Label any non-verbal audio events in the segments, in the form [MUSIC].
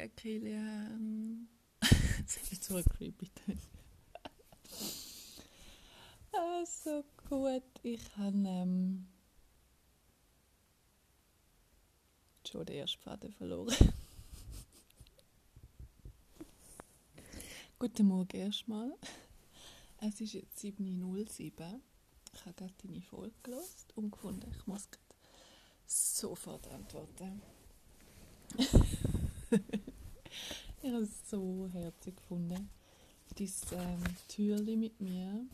Morgen, Kilian. das ist so creepy. ah, so gut. Ich habe ähm, schon den ersten Faden verloren. [LAUGHS] Guten Morgen erstmal. Es ist jetzt 7.07 Uhr. Ich habe gerade deine Folge gelesen und gefunden, ich muss sofort antworten. [LAUGHS] ich habe es so herzig gefunden. Dein ähm, Türli mit mir,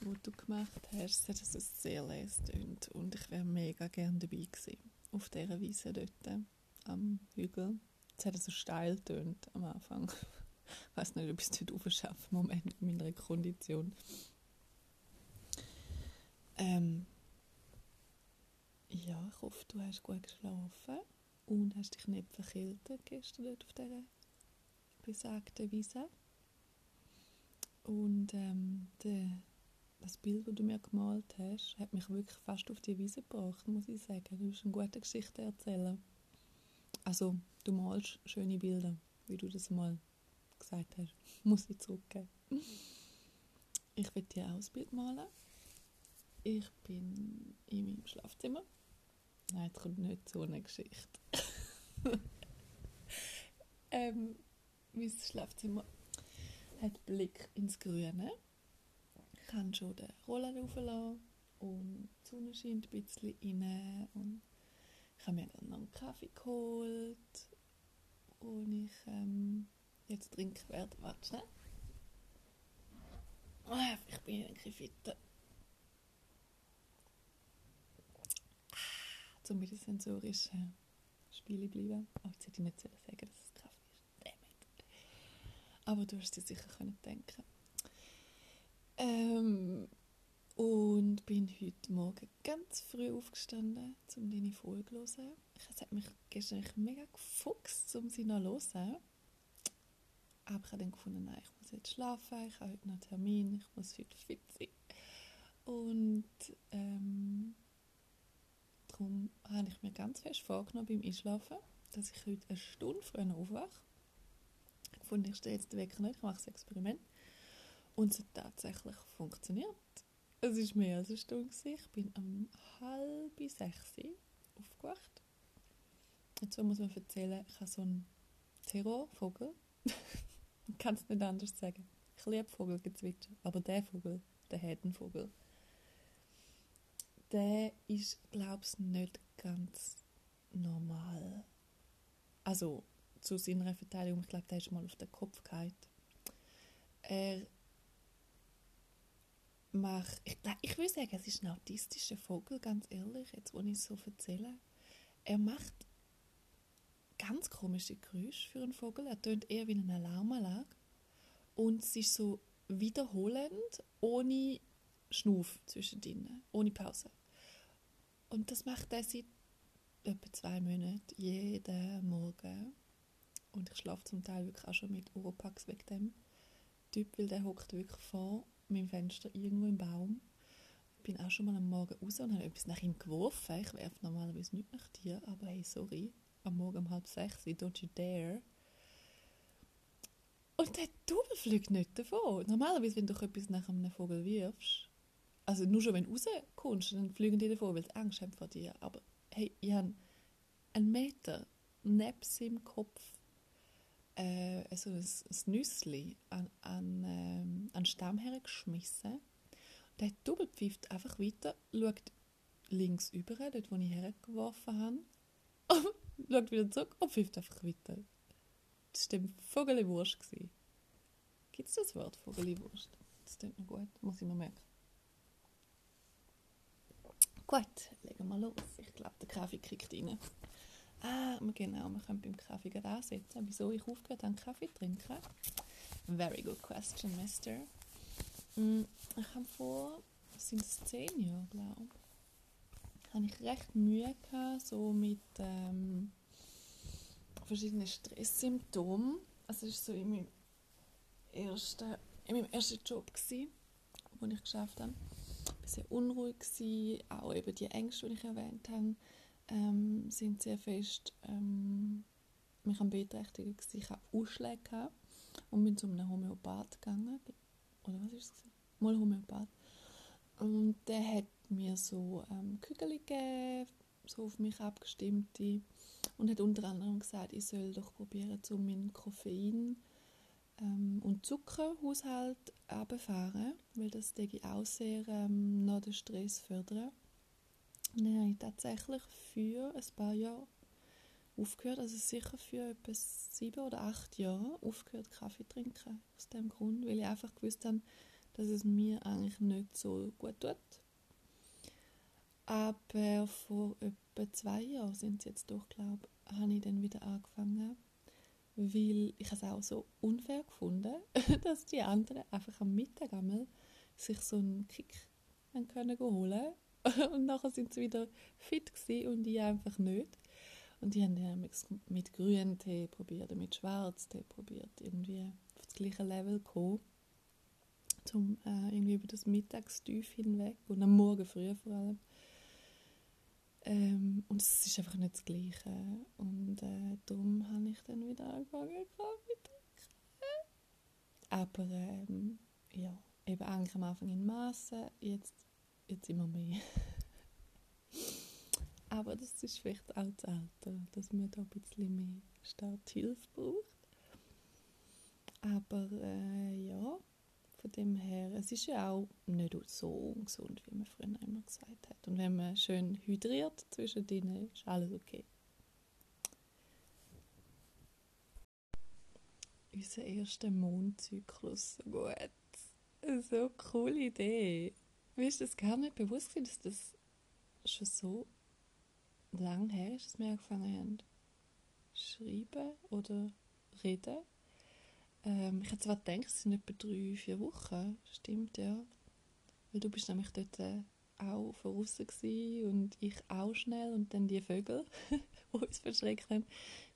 wo du gemacht hast, hat es sehr leise und ich wäre mega gerne dabei gewesen. Auf dieser Wiese dort am Hügel. Es hat so steil tönt am Anfang. [LAUGHS] Ich weiß nicht, ob ich es dort aufschaffe im Moment mit meiner Kondition. Ähm, ja, ich hoffe, du hast gut geschlafen und hast dich nicht verkältet gestern dort auf dieser besagten Wiese. Und ähm, de, das Bild, das du mir gemalt hast, hat mich wirklich fast auf die Wiese gebracht, muss ich sagen. Du bist eine gute Geschichte erzählen. Also, du malst schöne Bilder, wie du das mal gesagt hast. [LAUGHS] Muss ich zurückgeben. Ich will dir auch ein Bild malen. Ich bin in meinem Schlafzimmer. Nein, jetzt kommt nicht so eine Geschichte. [LAUGHS] ähm, mein Schlafzimmer hat Blick ins Grüne. Ich kann schon den Roller rauflassen und die Sonne scheint ein bisschen rein. Und ich habe mir dann noch einen Kaffee geholt und ich ähm, jetzt trinken werde. Warte. Ah, ich bin ein bisschen fitter. Zum bisschen sensorisch. Äh, Spiele bleiben. Oh, jetzt hätte ich nicht sagen dass es Kaffee ist. Damn Aber du hast dir sicher können denken ähm, Und bin heute Morgen ganz früh aufgestanden, um deine Folge zu hören. Es hat mich gestern mega gefuchst, um sie noch zu hören. Aber ich habe dann gefunden, nein, ich muss jetzt schlafen, ich habe heute noch einen Termin, ich muss heute fit sein. Und ähm, Darum habe ich mir ganz fest vorgenommen beim Einschlafen, dass ich heute eine Stunde früher aufwache. Ich fand, ich stehe jetzt den nicht, ich mache das Experiment. Und es hat tatsächlich funktioniert. Es war mehr als eine Stunde. Ich bin um halb sechs aufgewacht. Dazu muss man erzählen, ich habe so einen Terrorvogel. [LAUGHS] man kann es nicht anders sagen. Ich liebe Vogelgezwitscher, aber der Vogel, der Hedenvogel, der ist, glaube ich, nicht ganz normal. Also zu seiner Verteidigung, ich glaube, der ist mal auf den Kopf gehalten. Er macht, ich, ich würde sagen, es ist ein autistischer Vogel, ganz ehrlich, jetzt wo ich es so erzähle. Er macht ganz komische Geräusche für einen Vogel. Er tönt eher wie eine Alarmanlage. Und es ist so wiederholend, ohne Schnuff zwischendrin, ohne Pause. Und das macht er seit etwa zwei Monaten, jeden Morgen. Und ich schlafe zum Teil wirklich auch schon mit Oropax wegen dem Typ, weil der hockt wirklich vor meinem Fenster irgendwo im Baum. Ich bin auch schon mal am Morgen raus und habe etwas nach ihm geworfen. Ich werfe normalerweise nicht nach dir, aber hey, sorry. Am Morgen um halb sechs, don't you dare. Und der Double fliegt nicht davon. Normalerweise, wenn du etwas nach einem Vogel wirfst, also nur schon wenn du rauskommst, dann fliegen die davor, weil sie Angst haben vor dir. Aber hey, ich habe einen Meter neben seinem Kopf äh, also ein, ein Nüssli an, an, ähm, an Stamm hergeschmissen. Der Double pfeift einfach weiter, schaut links über, dort wo ich hergeworfen habe, [LAUGHS] schaut wieder zurück und pfeift einfach weiter. Das war dem Vogelwurst. Gibt es das Wort Vogelwurst? Das klingt noch gut, muss ich mir merken. Gut, legen wir los. Ich glaube, der Kaffee kriegt rein. Ah, genau, wir können beim Kaffee gerade ansetzen. Wieso ich aufgehört habe, Kaffee trinken? Very good question, Mister. Mm, ich habe vor, sind es zehn Jahre, glaube ich, habe ich recht Mühe gehabt, so mit ähm, verschiedenen Stresssymptomen. Also es war so in meinem ersten, in meinem ersten Job, gewesen, den ich geschafft habe bisschen unruhig gewesen, auch eben die Ängste, die ich erwähnt habe, ähm, sind sehr fest ähm, mich am beeinträchtigen. Ich habe Ausschläge gehabt und bin zu einem Homöopath gegangen. Oder was ist es? Mal Homöopath. Und der hat mir so ähm, Kügel gegeben, so auf mich abgestimmte. Und hat unter anderem gesagt, ich soll doch probieren, so meinen Koffein ähm, und Zuckerhaushalt runterfahren, weil das ich auch sehr ähm, noch den Stress fördern. Und dann habe ich tatsächlich für ein paar Jahre aufgehört, also sicher für etwa sieben oder acht Jahre aufgehört, Kaffee zu trinken. Aus dem Grund, weil ich einfach gewusst habe, dass es mir eigentlich nicht so gut tut. Aber vor etwa zwei Jahren sind es jetzt doch, glaube ich, habe ich dann wieder angefangen, weil ich es auch so unfair gefunden, [LAUGHS] dass die anderen einfach am Mittag einmal sich so einen Kick haben können holen [LAUGHS] und nachher sind sie wieder fit und ich einfach nicht. Und die haben dann mit grünem Tee probiert, mit Schwarztee probiert, irgendwie auf das gleiche Level kommen. Zum, äh, irgendwie über das Mittagstief hinweg und am Morgen früh vor allem. Ähm, und es ist einfach nicht das Gleiche. Und äh, darum habe ich dann wieder angefangen, trinken. Aber ähm, ja, eben eigentlich am Anfang in Massen, jetzt, jetzt immer mehr. [LAUGHS] Aber das ist vielleicht auch das Alter, dass man da ein bisschen mehr Starthilfe braucht. Aber äh, ja, von dem her, es ist ja auch nicht so ungesund, wie man früher immer gesagt hat. Und wenn man schön hydriert zwischen denen, ist alles okay. Unser erster Mondzyklus, so gut. So coole Idee. Mir ist das gar nicht bewusst, dass das schon so lange her ist, dass wir angefangen haben schreiben oder reden. Ähm, ich hätte zwar gedacht, es sind etwa drei, vier Wochen. Stimmt, ja. Weil du bist nämlich dort äh, auch voraus und ich auch schnell und dann die Vögel, [LAUGHS] die uns verschreckt haben.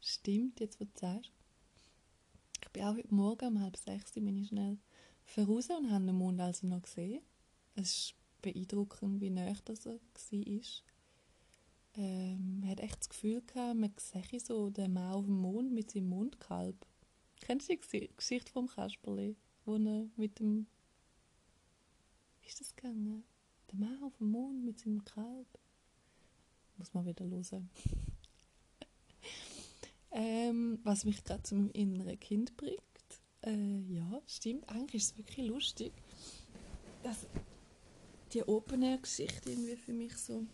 Stimmt, jetzt wo du sagst. Ich bin auch heute Morgen um halb sechs bin ich schnell voraus und habe den Mond also noch gesehen. Es ist beeindruckend, wie nah das er war. Ähm, man hat echt das Gefühl gehabt, man sehe so den Mann auf dem Mond mit seinem Mondkalb. Kennst du die Geschichte vom Kasperli, wo er mit dem... Wie ist das gegangen? Der Mann auf dem Mond mit seinem Kalb. Muss man wieder hören. [LAUGHS] ähm, was mich gerade zum inneren Kind bringt. Äh, ja, stimmt. Eigentlich ist es wirklich lustig, dass die Open-Air-Geschichte irgendwie für mich so ein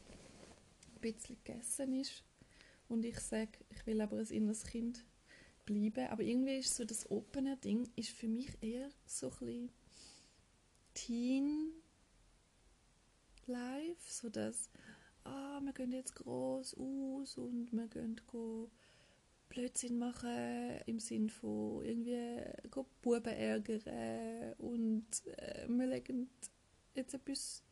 bisschen gegessen ist. Und ich sage, ich will aber ein inneres Kind bleiben. Aber irgendwie ist so das offene Ding ist für mich eher so ein bisschen Teen Life, so dass ah, wir gehen jetzt groß aus und wir gehen go Blödsinn machen im Sinn von irgendwie go Buben ärgern und äh, wir legen jetzt etwas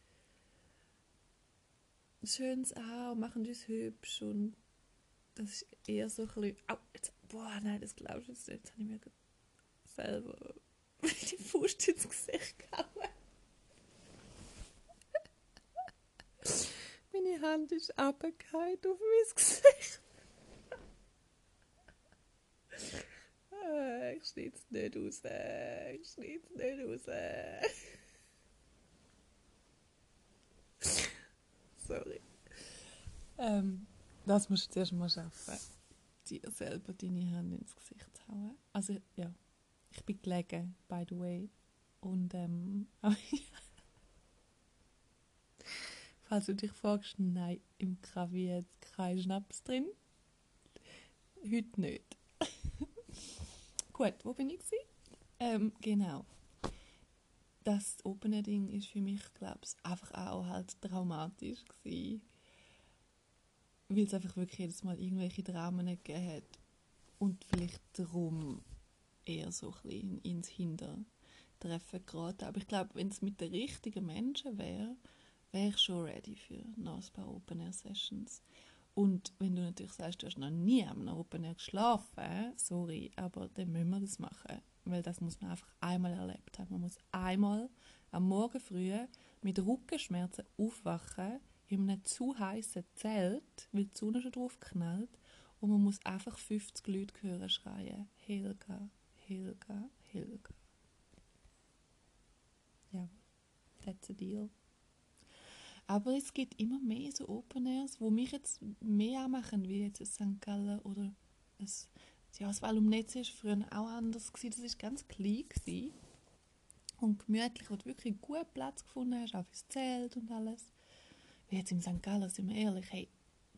Schönes an und machen uns hübsch und das ist eher so ein bisschen, au, jetzt, boah, nein, das glaubst du jetzt nicht, jetzt habe ich mir selber [LAUGHS] die Faust ins Gesicht gehauen. [LAUGHS] Meine Hand ist abgefallen auf mein Gesicht. Ah, ich schneide es nicht raus. Ich schneide es nicht raus. [LAUGHS] Sorry. Ähm, das musst du zuerst mal schaffen. Dir selber deine Hände ins Gesicht hauen. Also, ja. Ich bin gelegen, by the way. Und, ähm, [LAUGHS] falls du dich fragst, nein, im Klavier jetzt kein Schnaps drin. Heute nicht. [LAUGHS] Gut, wo bin ich? Ähm, genau. Das Opening ist für mich, glaube ich, einfach auch halt traumatisch gewesen weil es einfach wirklich jedes Mal irgendwelche Dramen gegeben hat und vielleicht darum eher so ein bisschen ins Hintertreffen geraten. Aber ich glaube, wenn es mit den richtigen Menschen wäre, wäre ich schon ready für noch ein paar Open Air Sessions. Und wenn du natürlich sagst, du hast noch nie am Open Air geschlafen, sorry, aber dann müssen wir das machen. Weil das muss man einfach einmal erlebt haben. Man muss einmal am Morgen früh mit Rückenschmerzen aufwachen in einem zu heißen Zelt, weil die Sonne schon drauf knallt und man muss einfach 50 Leute hören schreien. Helga, Helga, Helga. Ja, that's a deal. Aber es gibt immer mehr so Open Airs, wo mich jetzt mehr anmachen, wie jetzt ein St. Gallen oder ein, ja, das Wahl um Netz ist früher auch anders gewesen. Das war ganz klein gewesen und gemütlich, wo wirklich gut Platz gefunden hast, auch fürs Zelt und alles. Jetzt im St. Gallen, sind wir ehrlich, hey,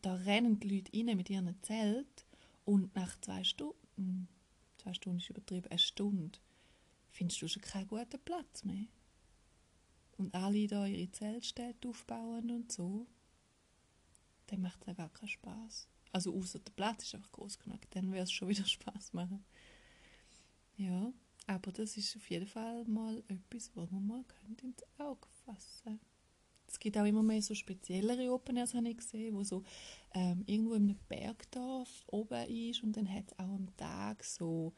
da rennen die Leute rein mit ihren Zelt und nach zwei Stunden, zwei Stunden ist übertrieben, eine Stunde, findest du schon keinen guten Platz mehr. Und alle da ihre Zeltstädte aufbauen und so, dann macht es gar keinen Spaß. Also außer der Platz ist einfach groß genug, dann wird es schon wieder [LAUGHS] Spaß machen. Ja, aber das ist auf jeden Fall mal etwas, was man mal ins Auge fassen könnte. Es gibt auch immer mehr so speziellere Open Airs, habe ich gesehen, wo so ähm, irgendwo in einem Bergdorf oben ist und dann hat es auch am Tag so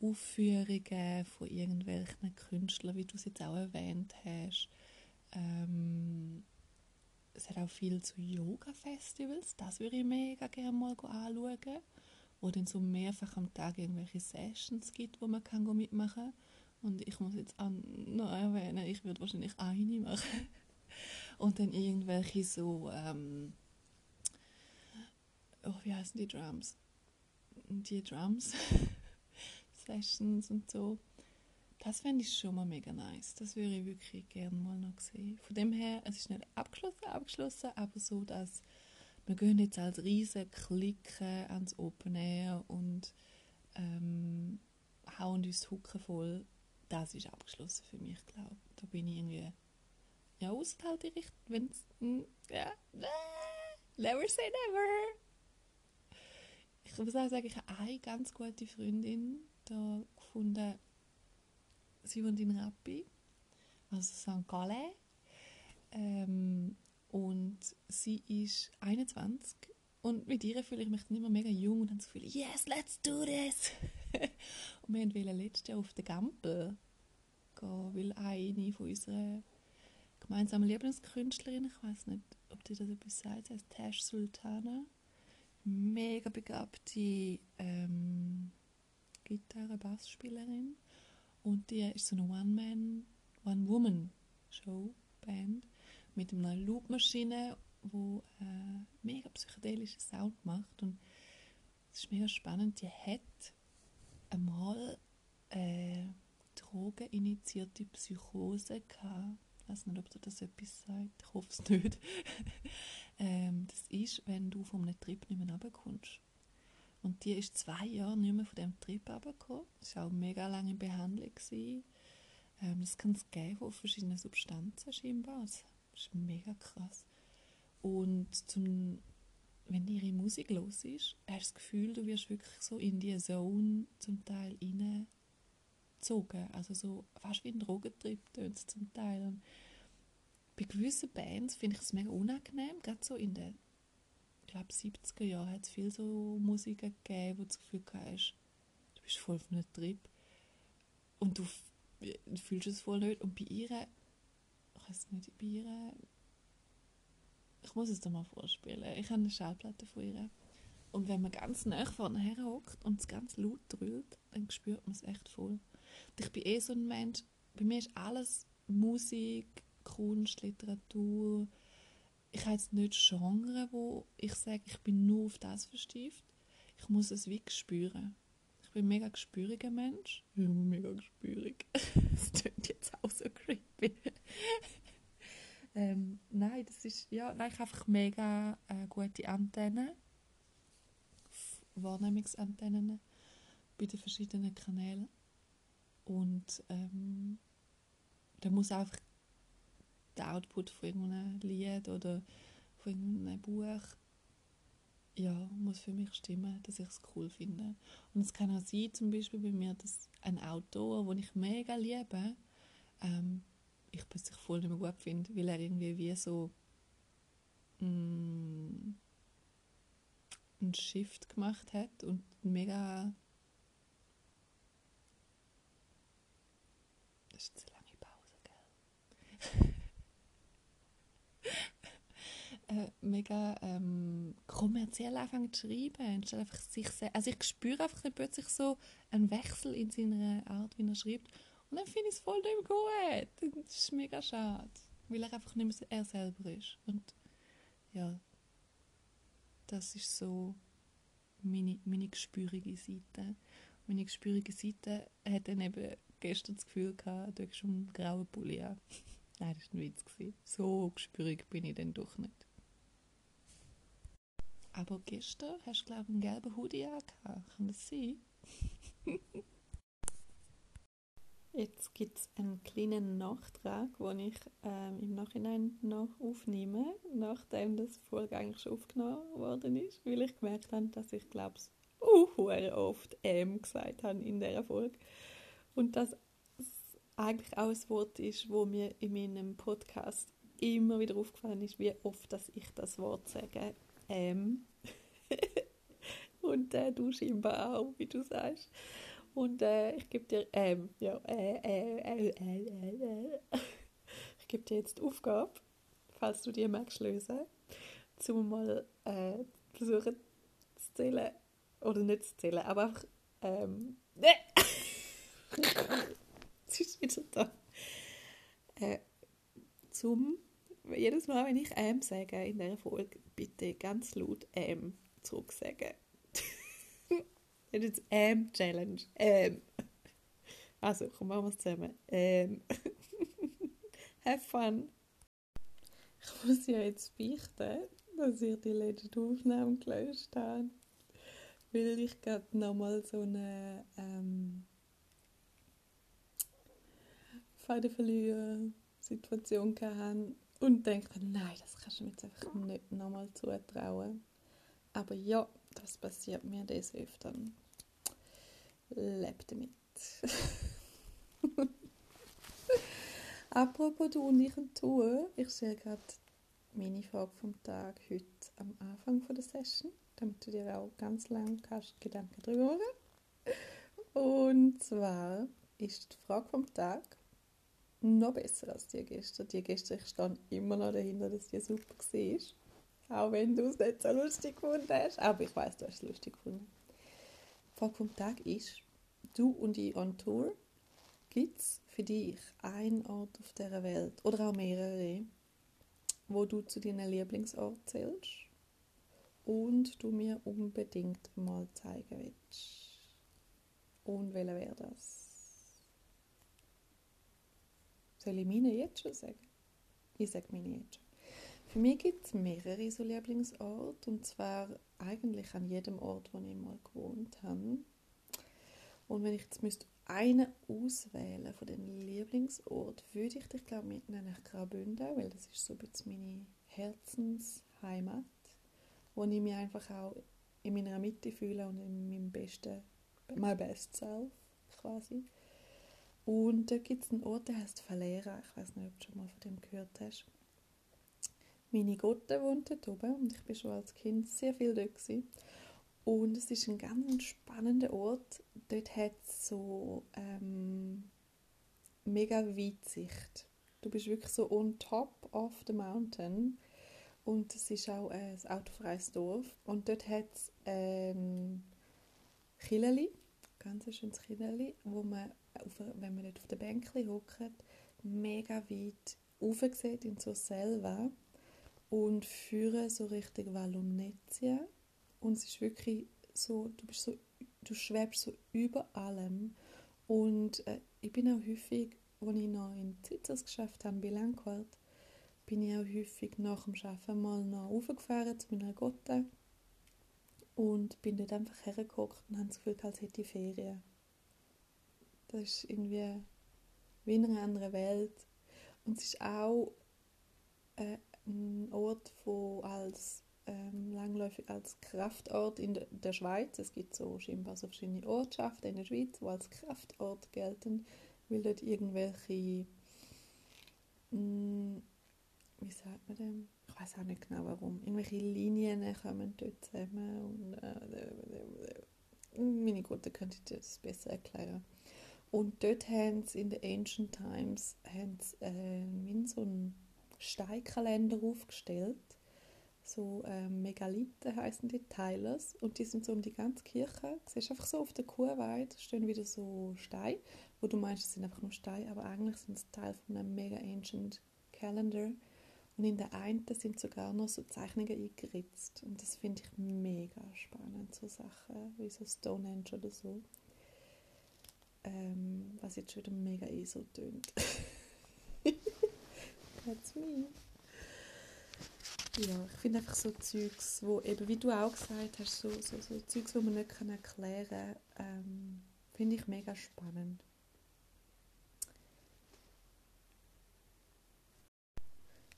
Aufführungen von irgendwelchen Künstlern, wie du es jetzt auch erwähnt hast. Ähm, es hat auch viel zu Yoga-Festivals, das würde ich mega gerne mal anschauen, wo dann so mehrfach am Tag irgendwelche Sessions gibt, wo man kann mitmachen kann. Und ich muss jetzt auch noch erwähnen, ich würde wahrscheinlich eine machen. Und dann irgendwelche so, ähm, oh, wie heißen die Drums? Die Drums [LAUGHS] Sessions und so. Das fände ich schon mal mega nice. Das würde ich wirklich gerne mal noch sehen. Von dem her, es ist nicht abgeschlossen, abgeschlossen, aber so, dass wir gehen jetzt als riesen Klicken ans Open Air und ähm, hauen uns Hucken voll. Das ist abgeschlossen für mich, glaube ich. Da bin ich irgendwie ja, außer halt die Richtung, wenn es, hm, ja, never say never. Ich muss auch sagen, ich habe eine ganz gute Freundin da gefunden. Sie wohnt in Rappi, also St. Gallen. Ähm, und sie ist 21 und mit ihr fühle ich mich dann immer mega jung und habe das Gefühl, yes, let's do this. [LAUGHS] und wir wollten letztes Jahr auf den Gampel gehen, weil eine von unseren gemeinsamen Lieblingskünstlerin, ich weiß nicht, ob dir das etwas sagt, heißt Tash Sultana. Mega begabte ähm, Gitarre-Bassspielerin. Und die ist so eine One-Man, One-Woman-Show-Band mit einer Loopmaschine, die äh, mega psychedelischen Sound macht. Und es ist mega spannend. Die hat einmal äh, drogeninitiierte Psychose gehabt weiß nicht, ob du das etwas sagt. Ich hoffe es nicht. [LAUGHS] ähm, das ist, wenn du von einem Trip nicht mehr runterkommst. Und die ist zwei Jahre nicht mehr von diesem Trip runtergekommen. Das war auch mega lange in Behandlung. Ähm, das kann es geben von verschiedenen Substanzen scheinbar. Das ist mega krass. Und zum, wenn ihre Musik los ist, hast du das Gefühl, du wirst wirklich so in die Zone zum Teil rein gezogen. Also so fast wie ein Drogentrip tönt es zum Teil. Und bei gewissen Bands finde ich es mega unangenehm, gerade so in den ich glaube 70er Jahren hat es viel so Musiker gegeben, wo du das Gefühl hast, du bist voll auf einem Trip und du, fühlst es voll nicht. Und bei ihr, ich weiß nicht, bei ihr, ich muss es dir mal vorspielen, ich habe eine Schallplatte von ihr und wenn man ganz nah vorne her hockt und es ganz laut drüllt, dann spürt man es echt voll. Ich bin eh so ein Mensch, bei mir ist alles Musik, Kunst, Literatur. Ich habe jetzt nicht Genre, wo ich sage, ich bin nur auf das verstieft. Ich muss es wie spüren. Ich bin ein mega gespüriger Mensch. Ja, mega gespürig. [LAUGHS] das klingt jetzt auch so creepy. ähm, nein, das ist, ja, nein, ich habe einfach mega äh, gute Antennen. Wahrnehmungsantennen bei den verschiedenen Kanälen. Und ähm, da muss einfach der Output von irgendeinem Lied oder von irgendeinem Buch ja, muss für mich stimmen, dass ich es cool finde. Und es kann auch sein, zum Beispiel bei mir, dass ein Autor, den ich mega liebe, ähm, ich plötzlich voll nicht mehr gut finde, weil er irgendwie wie so mm, einen Shift gemacht hat und mega Das ist eine lange Pause, gell? Äh, mega ähm, kommerziell anfangen zu schreiben, anstatt einfach sich also ich spüre einfach plötzlich so einen Wechsel in seiner Art, wie er schreibt und dann finde ich es voll mehr gut. Das ist mega schade, weil er einfach nicht mehr er selber ist und ja, das ist so meine, meine gespürige Seite. Meine gespürige Seite hat dann eben gestern das Gefühl gehabt, du hast einen grauen Pulli an. [LAUGHS] Nein, das war ein Witz. So gespürig bin ich dann doch nicht. Aber gestern hast du, glaube ich, einen gelben Hoodie angehabt. Kann das sein? Jetzt gibt es einen kleinen Nachtrag, den ich ähm, im Nachhinein noch aufnehme, nachdem das Folge eigentlich schon aufgenommen worden ist, weil ich gemerkt habe, dass ich, glaube ich, uh, oft «ähm» gesagt habe in dieser Folge. Und dass es eigentlich auch ein Wort ist, wo mir in meinem Podcast immer wieder aufgefallen ist, wie oft dass ich das Wort sage «ähm». [LAUGHS] Und äh, du scheinbar auch, wie du sagst. Und äh, ich gebe dir, ähm, ja, äh, äh, äh, äh, [LAUGHS] ich gebe dir jetzt die Aufgabe, falls du die magst lösen, zum mal versuchen zu zählen, oder nicht zu zählen, aber einfach, ähm, [LAUGHS] es ist wieder da. Zum, jedes Mal, wenn ich ähm sage in dieser Folge, bitte ganz laut ähm zurücksagen. [LAUGHS] Das ist ähm Challenge. Ähm. Also, komm, machen wir es zusammen. Ähm. [LAUGHS] Have fun. Ich muss ja jetzt beichten, dass ich die letzte Aufnahme gelöscht habe. Weil ich gerade nochmal so eine ähm, Fadenverliehen-Situation hatte und dachte, nein, das kannst du mir jetzt einfach nicht nochmal zutrauen. Aber ja, das passiert mir des Öfteren. Leb damit. [LAUGHS] Apropos du und ich und du, ich sehe gerade meine Frage vom Tag heute am Anfang der Session, damit du dir auch ganz lang kannst Gedanken drüber machen. Und zwar ist die Frage vom Tag noch besser als die gestern. Die gestern, ich stand immer noch dahinter, dass die super war. Auch wenn du es nicht so lustig gefunden hast. Aber ich weiß, du hast es lustig gefunden. Die Frage vom Tag ist, du und ich on Tour, gibt es für dich einen Ort auf dieser Welt oder auch mehrere, wo du zu deinen Lieblingsort zählst und du mir unbedingt mal zeigen willst? Und welcher wäre das? Soll ich meine jetzt schon sagen? Ich sage meine jetzt schon. Für mich gibt es mehrere so Lieblingsorte und zwar eigentlich an jedem Ort, wo ich mal gewohnt habe. Und wenn ich jetzt müsste einen auswählen von den Lieblingsorten, würde ich dich glaube mitnehmen nach Graubünden, weil das ist so ein bisschen meine Herzensheimat, wo ich mich einfach auch in meiner Mitte fühle und in meinem besten, my best self quasi. Und da gibt es einen Ort, der heißt Valera. Ich weiß nicht, ob du schon mal von dem gehört hast. Meine Gotte wohnt dort oben und ich war schon als Kind sehr viel dort. Gewesen. Und es ist ein ganz spannender Ort. Dort hat es so ähm, mega Weitsicht. Du bist wirklich so on top of the mountain. Und es ist auch ein autofreies Dorf. Und dort hat es ähm, Chileli, ganz ein schönes Chileli, wo man, auf, wenn man dort auf der Bänkli hockt, mega weit rauf sieht in so Selva und führen so Richtung Vallonezia und es ist wirklich so, du bist so, du schwebst so über allem und äh, ich bin auch häufig, als ich noch in Zitzers geschafft habe, bei Langquart, bin ich auch häufig nach dem Arbeiten mal noch raufgefahren zu meiner Gotte und bin dort einfach hergeguckt und habe das Gefühl, als hätte ich Ferien. Das ist irgendwie wie in einer anderen Welt. Und es ist auch äh, ein Ort, wo als ähm, langläufig als Kraftort in de, der Schweiz, es gibt so scheinbar so verschiedene Ortschaften in der Schweiz, die als Kraftort gelten, weil dort irgendwelche, mh, wie sagt man dem? Ich weiß auch nicht genau warum, irgendwelche Linien kommen dort zusammen und äh, meine Gute könnte das besser erklären. Und dort haben sie in den Ancient Times haben sie, äh, so einen Steinkalender aufgestellt, so ähm, Megalithen heißen die Tylers und die sind so um die ganze Kirche. Du siehst einfach so auf der Kurweide stehen wieder so Steine, wo du meinst, es sind einfach nur Steine, aber eigentlich sind es Teil von einem mega ancient Calendar. Und in der einen sind sogar noch so Zeichnungen eingeritzt. Und das finde ich mega spannend, so Sachen wie so Stonehenge oder so. Ähm, was jetzt schon wieder mega eh so tönt. [LAUGHS] That's me. Ja, ich finde einfach so Zeugs, wo eben, wie du auch gesagt hast, so, so, so Zeugs, die man nicht erklären kann, ähm, finde ich mega spannend.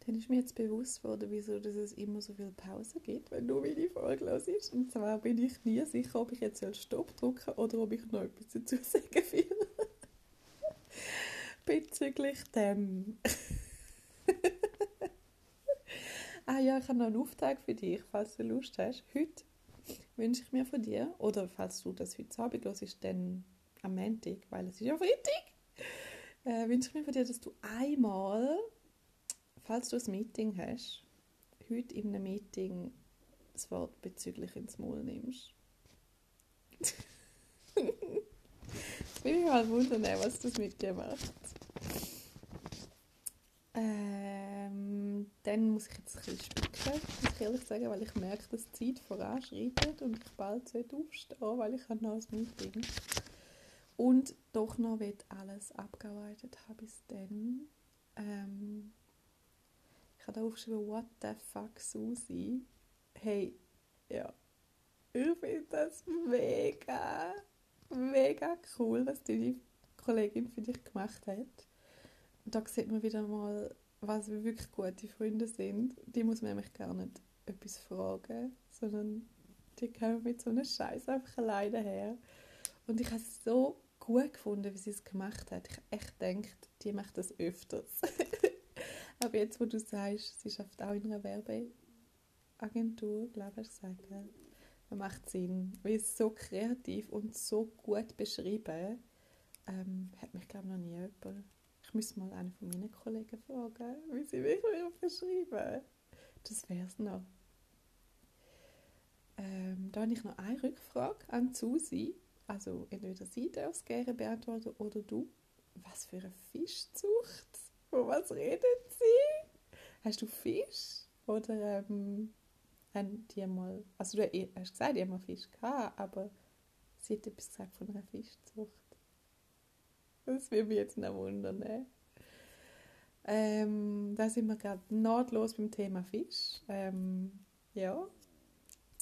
Dann ist mir jetzt bewusst worden, wieso dass es immer so viele Pausen gibt, wenn du meine Folge hörst. Und zwar bin ich nie sicher, ob ich jetzt Stopp drücken oder ob ich noch etwas dazu [LAUGHS] sagen will. Bezüglich dem. [LAUGHS] ah ja, ich habe noch einen Auftrag für dich, falls du Lust hast. Heute wünsche ich mir von dir, oder falls du das heute Abend hörst, dann am Montag, weil es ist ja Freitag, äh, wünsche ich mir von dir, dass du einmal falls du ein Meeting hast, heute in einem Meeting das Wort bezüglich ins Maul nimmst. [LAUGHS] Jetzt will ich mal wundern, was das mit dir macht. Ähm, dann muss ich jetzt ein bisschen spicken, muss ich ehrlich sagen, weil ich merke, dass die Zeit voranschreitet und ich bald aufstehen weil ich habe noch ein Meeting. Und doch noch wird alles abgearbeitet habe bis dann. Ähm, ich habe da aufgeschrieben, what the fuck, Susi. Hey, ja. Ich finde das mega, mega cool, was deine Kollegin für dich gemacht hat. Und da sieht man wieder mal, was wir wirklich gute Freunde sind. Die muss man nämlich gar nicht etwas fragen, sondern die kommen mit so einem Scheiß einfach alleine her. Und ich habe es so gut gefunden, wie sie es gemacht hat. Ich habe echt gedacht, die macht das öfters. [LAUGHS] Aber jetzt, wo du sagst, sie schafft auch in einer Werbeagentur, glaube ich, gesagt, ja. macht Sinn. Weil es so kreativ und so gut beschrieben ähm, hat mich, glaube ich, noch nie jemand. Ich müsste mal einen von meinen Kollegen fragen, wie sie mich beschreiben. Das wäre es noch. Ähm, da habe ich noch eine Rückfrage an Susi. Also entweder sie darf es gerne beantworten oder du. Was für eine Fischzucht? Von was redet sie? Hast du Fisch? Oder ähm, haben die mal, also du hast gesagt, die haben mal Fisch gehabt, aber sie hat etwas gesagt von einer Fischzucht. Das würde mich jetzt noch wundern. Ne? Ähm, da sind wir gerade nahtlos beim Thema Fisch. Ähm, ja,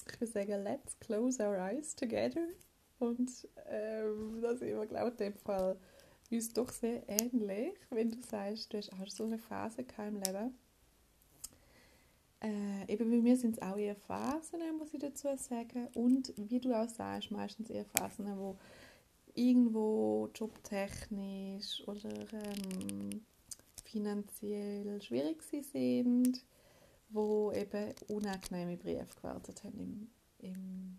ich würde sagen, let's close our eyes together. Und ähm, da sind wir, glaube ich, in dem Fall uns doch sehr ähnlich, wenn du sagst, du hast auch so eine Phase im Leben. Äh, eben bei mir sind es auch eher Phasen, muss ich dazu sagen. Und wie du auch sagst, meistens eher Phasen, wo irgendwo jobtechnisch oder ähm, finanziell schwierig sind, wo eben unangenehme Briefe gewartet haben im, im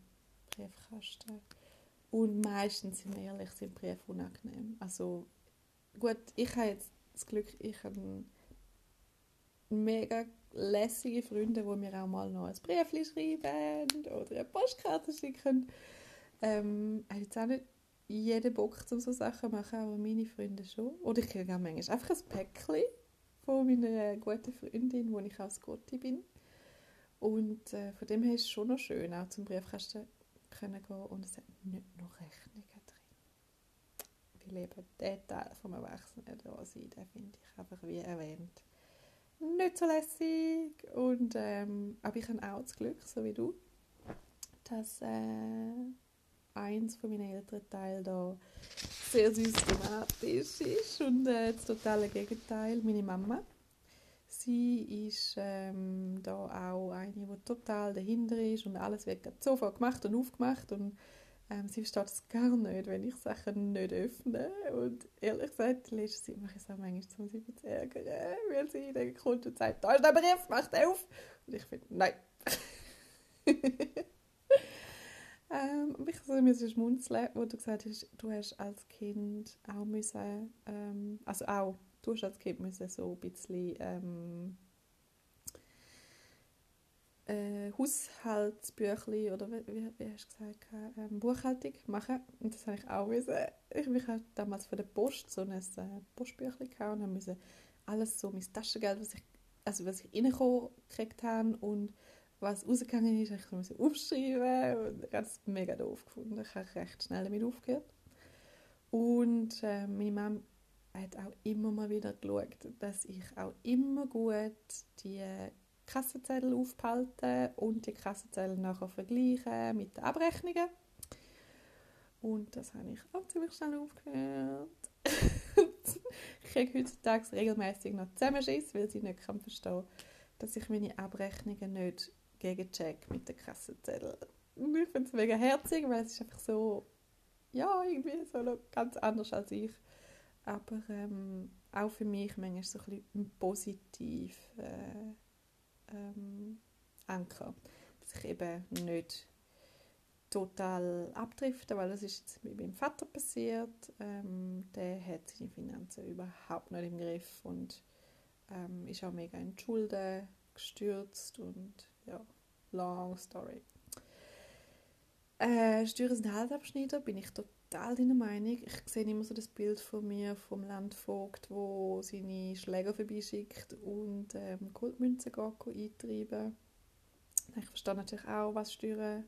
Briefkasten. Und meistens, sind wir ehrlich, sind Briefe unangenehm. Also gut, ich habe jetzt das Glück, ich habe mega lässige Freunde, die mir auch mal noch ein Brief schreiben oder eine Postkarte schicken. Ähm, ich habe jetzt auch nicht jeden Bock, um so Sachen zu machen, aber meine Freunde schon. Oder ich kriege auch manchmal einfach ein Päckchen von meiner guten Freundin, wo ich auch Scotty bin. Und äh, von dem her ist es schon noch schön, auch zum Briefkasten können gehen und es hat nicht noch Rechnungen drin. Weil eben der Teil vom Erwachsenen da sein, den finde ich einfach wie erwähnt nicht so lässig. Und, ähm, aber ich habe auch das Glück, so wie du, dass äh, eins von meinen älteren Teilen da sehr systematisch ist und äh, das totale Gegenteil, meine Mama. Sie ist ähm, da auch eine, die total dahinter ist und alles wird sofort gemacht und aufgemacht und ähm, sie versteht es gar nicht, wenn ich Sachen nicht öffne. Und ehrlich gesagt, in letzter Zeit mache ich es auch manchmal, um sie zu ärgern, weil sie dann kommt und sagt, da ist der Brief, mach den auf. Und ich finde, nein. [LAUGHS] ähm, ich musste schmunzeln, wo du gesagt hast, du hast als Kind auch müssen, ähm, also auch du hast als Kind müssen so ein bisschen ähm, äh, Haushaltsbüchli oder wie, wie, hast du gesagt, ähm, Buchhaltung machen. Und das habe ich auch müssen. Ich, ich hatte damals von der Post so ein äh, Postbüchli gehabt und musste alles so, mein Taschengeld, was ich, also was ich reingekriegt habe und was rausgegangen ist, ich musste aufschreiben und ich habe es mega doof gefunden. Ich habe recht schnell damit aufgehört. Und äh, meine Mama hat auch immer mal wieder geschaut, dass ich auch immer gut die Kassenzettel aufbehalten und die Kassenzettel nachher vergleichen mit den Abrechnungen. Und das habe ich auch ziemlich schnell aufgehört. [LAUGHS] ich kriege heutzutage regelmäßig noch Zusammenschiss, weil sie nicht kann verstehen dass ich meine Abrechnungen nicht gegencheck mit den Kassenzetteln. Ich finde es mega herzig, weil es ist einfach so, ja, irgendwie so ganz anders als ich. Aber ähm, auch für mich manchmal so ein bisschen positiv. Äh, ähm, Anker. Dass ich eben nicht total abdrifte, weil das ist jetzt mit meinem Vater passiert. Ähm, der hat seine Finanzen überhaupt nicht im Griff und ähm, ist auch mega in Schulden gestürzt und ja, long story. Äh, Steuern sind Halsabschnitte, bin ich total deiner Meinung. Ich sehe immer so das Bild von mir vom Landvogt, wo seine Schläger vorbeischickt und ähm, Goldmünzen eintreiben. Ich verstehe natürlich auch, was Steuern,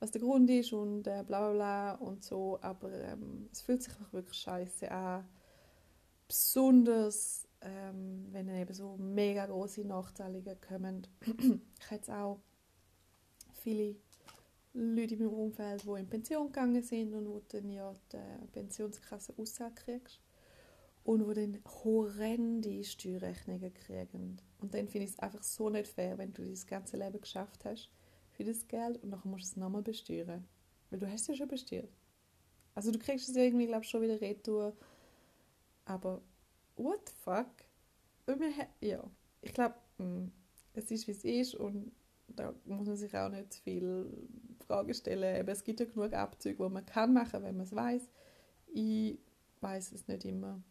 was der Grund ist und äh, bla bla bla und so, aber ähm, es fühlt sich einfach wirklich scheiße an. Besonders ähm, wenn dann eben so mega große Nachzahlungen kommen. [CLEARS THROAT] ich habe jetzt auch viele Leute in meinem Umfeld, die in Pension gegangen sind und wo dann ja die Pensionskasse Aussage kriegst und wo dann horrende Steuerrechnungen kriegen. Und dann finde ich es einfach so nicht fair, wenn du das ganze Leben geschafft hast für das Geld und dann musst du es nochmal besteuern. Weil du hast es ja schon besteuert. Also du kriegst es irgendwie, glaube ich, schon wieder retour. Aber what the fuck? Ja, ich glaube, hm, es ist, wie es ist und da muss man sich auch nicht zu viel Fragen stellen. Eben, es gibt ja genug Abzüge, die man kann machen, wenn man es weiß. Ich weiß es nicht immer.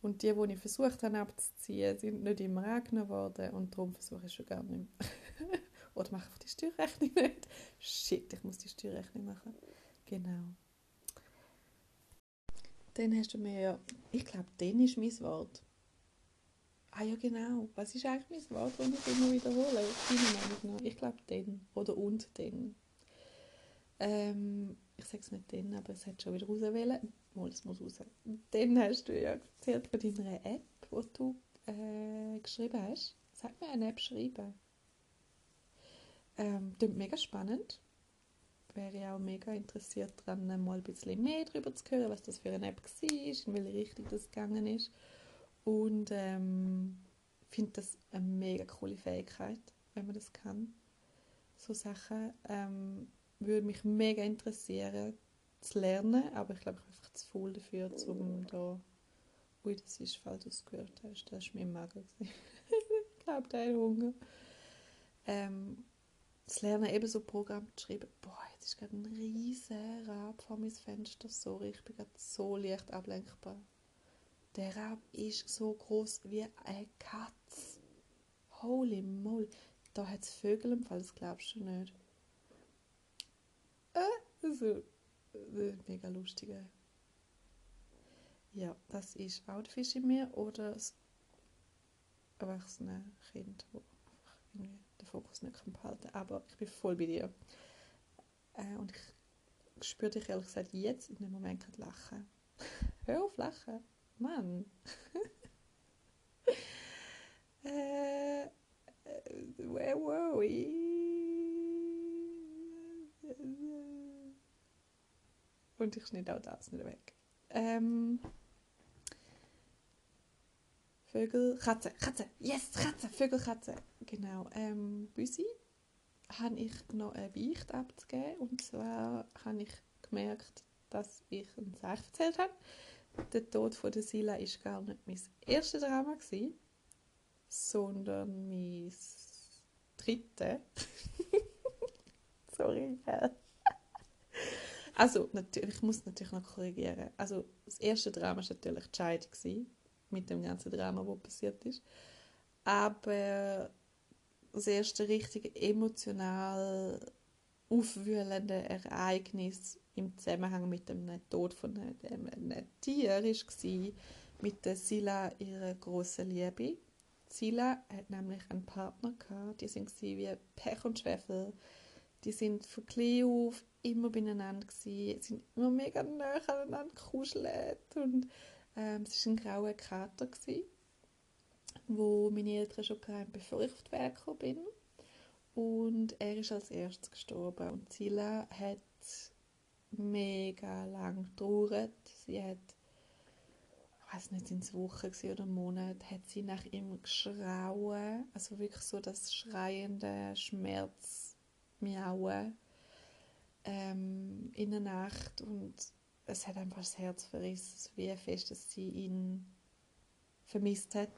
Und die, die ich versucht habe abzuziehen, sind nicht immer angenommen worden und darum versuche ich schon gar nicht mehr. [LAUGHS] Oder mache ich die Steuerrechnung nicht. Shit, ich muss die Steuerrechnung machen. Genau. Dann hast du mir ja, ich glaube, dann ist mein Wort. Ah ja, genau. Was ist eigentlich mein Wort, das ich immer wiederhole? Ich glaube, den. Oder und den. Ähm, ich sage es nicht den, aber es hat schon wieder rauswählen. Mal, es muss raus. Dann hast du ja erzählt von deiner App, die du äh, geschrieben hast. Sag mir eine App schreiben. Ähm, klingt mega spannend. Wäre ich auch mega interessiert daran, mal ein bisschen mehr darüber zu hören, was das für eine App war, in welche Richtung das gegangen ist. Und ähm, finde das eine mega coole Fähigkeit, wenn man das kann. So Sachen ähm, würde mich mega interessieren zu lernen, aber ich glaube, ich bin einfach zu faul dafür, um da... Ui, das ist, falls du es gehört hast, das war mein Magen. [LAUGHS] ich glaube, der hat Hunger. Ähm, zu lernen, eben so Programm zu schreiben. Boah, jetzt ist gerade ein riesen Rab vor meinem Fenster. Sorry, ich bin gerade so leicht ablenkbar. Der Rab ist so groß wie eine Katze. Holy moly. Da hat es Vögel im Fall, das glaubst du nicht. Äh, so. Mega lustige. Ja, das ist auch der Fisch in mir oder das erwachsene Kind, das irgendwie den Fokus nicht behalten kann. Aber ich bin voll bei dir. Äh, und ich spüre dich ehrlich gesagt jetzt in dem Moment gerade lachen. [LAUGHS] Hör auf lachen. Mann. [LAUGHS] äh, where were we? Und ich schneide auch das nicht weg. Ähm, Vögel, Katze, Katze, yes, Katze, Vögel, Katze. Genau. Ähm, Büsi habe ich noch eine Beicht abzugeben. Und zwar habe ich gemerkt, dass ich ein Sache erzählt habe der Tod von der Sila war gar nicht mein erstes Drama, gewesen, sondern mein drittes. [LAUGHS] Sorry. [LAUGHS] Also, natürlich, ich muss natürlich noch korrigieren. Also, das erste Drama war natürlich die Scheidung, mit dem ganzen Drama, das passiert ist. Aber das erste richtige emotional aufwühlende Ereignis im Zusammenhang mit dem Tod von einem Tier war mit der Sila, ihrer großen Liebe. Sila hat nämlich einen Partner gehabt, die sind wie Pech und Schwefel. Die sind von klein auf immer beieinander gewesen, sind immer mega nah aneinander gekuschelt und ähm, es war ein grauer Kater gewesen, wo meine Eltern schon hatten, bevor ich auf die Welt bin. Und er ist als erstes gestorben. Und Sila hat mega lang getrauert. Sie hat, ich weiß nicht, sind es Wochen oder Monate, hat sie nach ihm geschrauen. Also wirklich so das schreiende Schmerz, Miauen ähm, in der Nacht. Und es hat einfach das Herz verrissen, wie fest dass sie ihn vermisst hat.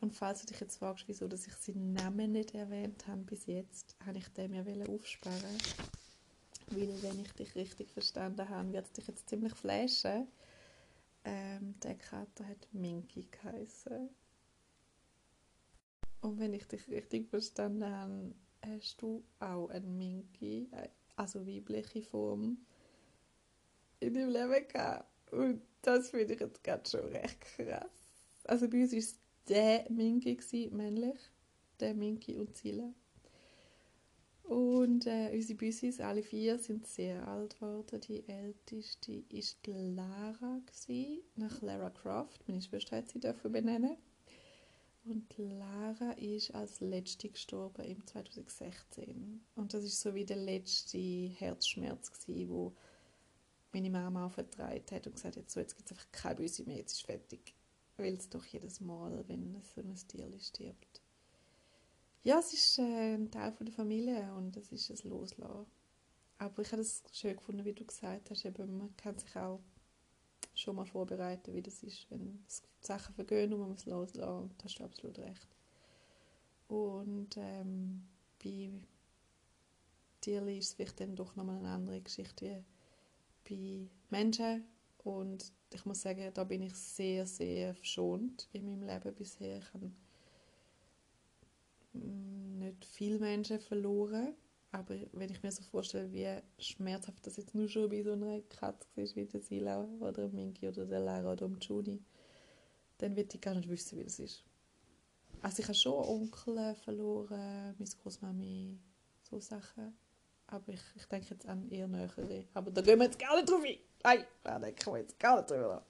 Und falls du dich jetzt fragst, wieso dass ich seinen Namen nicht erwähnt habe bis jetzt, habe ich den mir aufsparen weil wenn ich dich richtig verstanden habe, wird es dich jetzt ziemlich flashen. Ähm, der Kater hat Minky geheißen. Und wenn ich dich richtig verstanden habe, hast du auch einen Minky, also weibliche Form, in deinem Leben gehabt. Und das finde ich jetzt gerade schon recht krass. Also bei uns war es der Minky, männlich. Der Minky und Zilla. Und äh, unsere Büsis, alle vier, sind sehr alt geworden. Die älteste war Lara, gewesen, nach Lara Croft. Meine Schwester hat sie dafür benennen. Und Lara ist als letzte gestorben im 2016. Und das ist so wie der letzte Herzschmerz, gewesen, wo meine Mama aufgetragen hat und gesagt hat, so, jetzt gibt es einfach keine Büsi mehr, jetzt ist fertig. Weil es doch jedes Mal, wenn so ein Tier stirbt, ja, es ist äh, ein Teil von der Familie und es ist ein Loslassen. Aber ich habe es schön gefunden, wie du gesagt hast, eben, man kann sich auch schon mal vorbereiten, wie das ist, wenn Sachen vergehen und man muss loslassen. Da hast du absolut recht. Und ähm, bei Tierli ist es vielleicht dann doch nochmal eine andere Geschichte wie bei Menschen. Und ich muss sagen, da bin ich sehr, sehr verschont in meinem Leben bisher. Ich habe nicht viele Menschen verloren. Aber wenn ich mir so vorstelle, wie schmerzhaft das jetzt nur schon bei so einer Katze ist, wie der Sila oder Minky oder der Lara oder Juni, dann wird ich gar nicht wissen, wie das ist. Also ich habe schon Onkel verloren, meine Großmami, so Sachen. Aber ich, ich denke jetzt an eher nähere. Aber da gehen wir jetzt gar nicht drauf ein. Nein, da denken wir jetzt gar nicht drüber.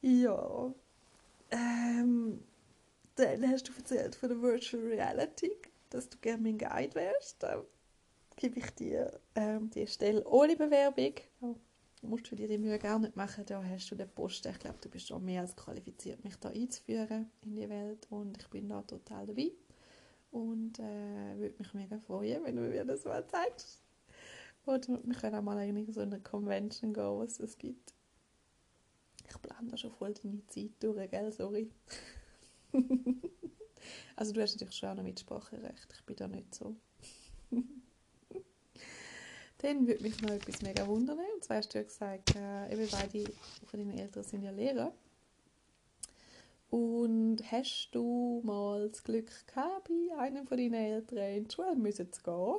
Ja. Ähm, dann hast du erzählt von der Virtual Reality, dass du gerne mein Guide wärst. Da gebe ich dir ähm, die Stelle ohne Bewerbung. Da musst du dir die Mühe gar nicht machen. Da hast du den Posten. Ich glaube, du bist schon mehr als qualifiziert, mich da einzuführen in die Welt. Und ich bin da total dabei. Und äh, würde mich mega freuen, wenn du mir das mal zeigst. Oder wir können auch mal in so eine Convention gehen, was es gibt. Ich plane da schon voll deine Zeit durch, gell? Sorry. [LAUGHS] also du hast natürlich schon auch noch Mitspracherecht. Ich bin da nicht so. [LAUGHS] Dann würde mich noch etwas mega wundern. Und zwar hast du ja gesagt, äh, eben beide von deinen Eltern sind ja Lehrer. Und hast du mal das Glück gehabt, bei einem von deinen Eltern in die Schule müssen zu gehen?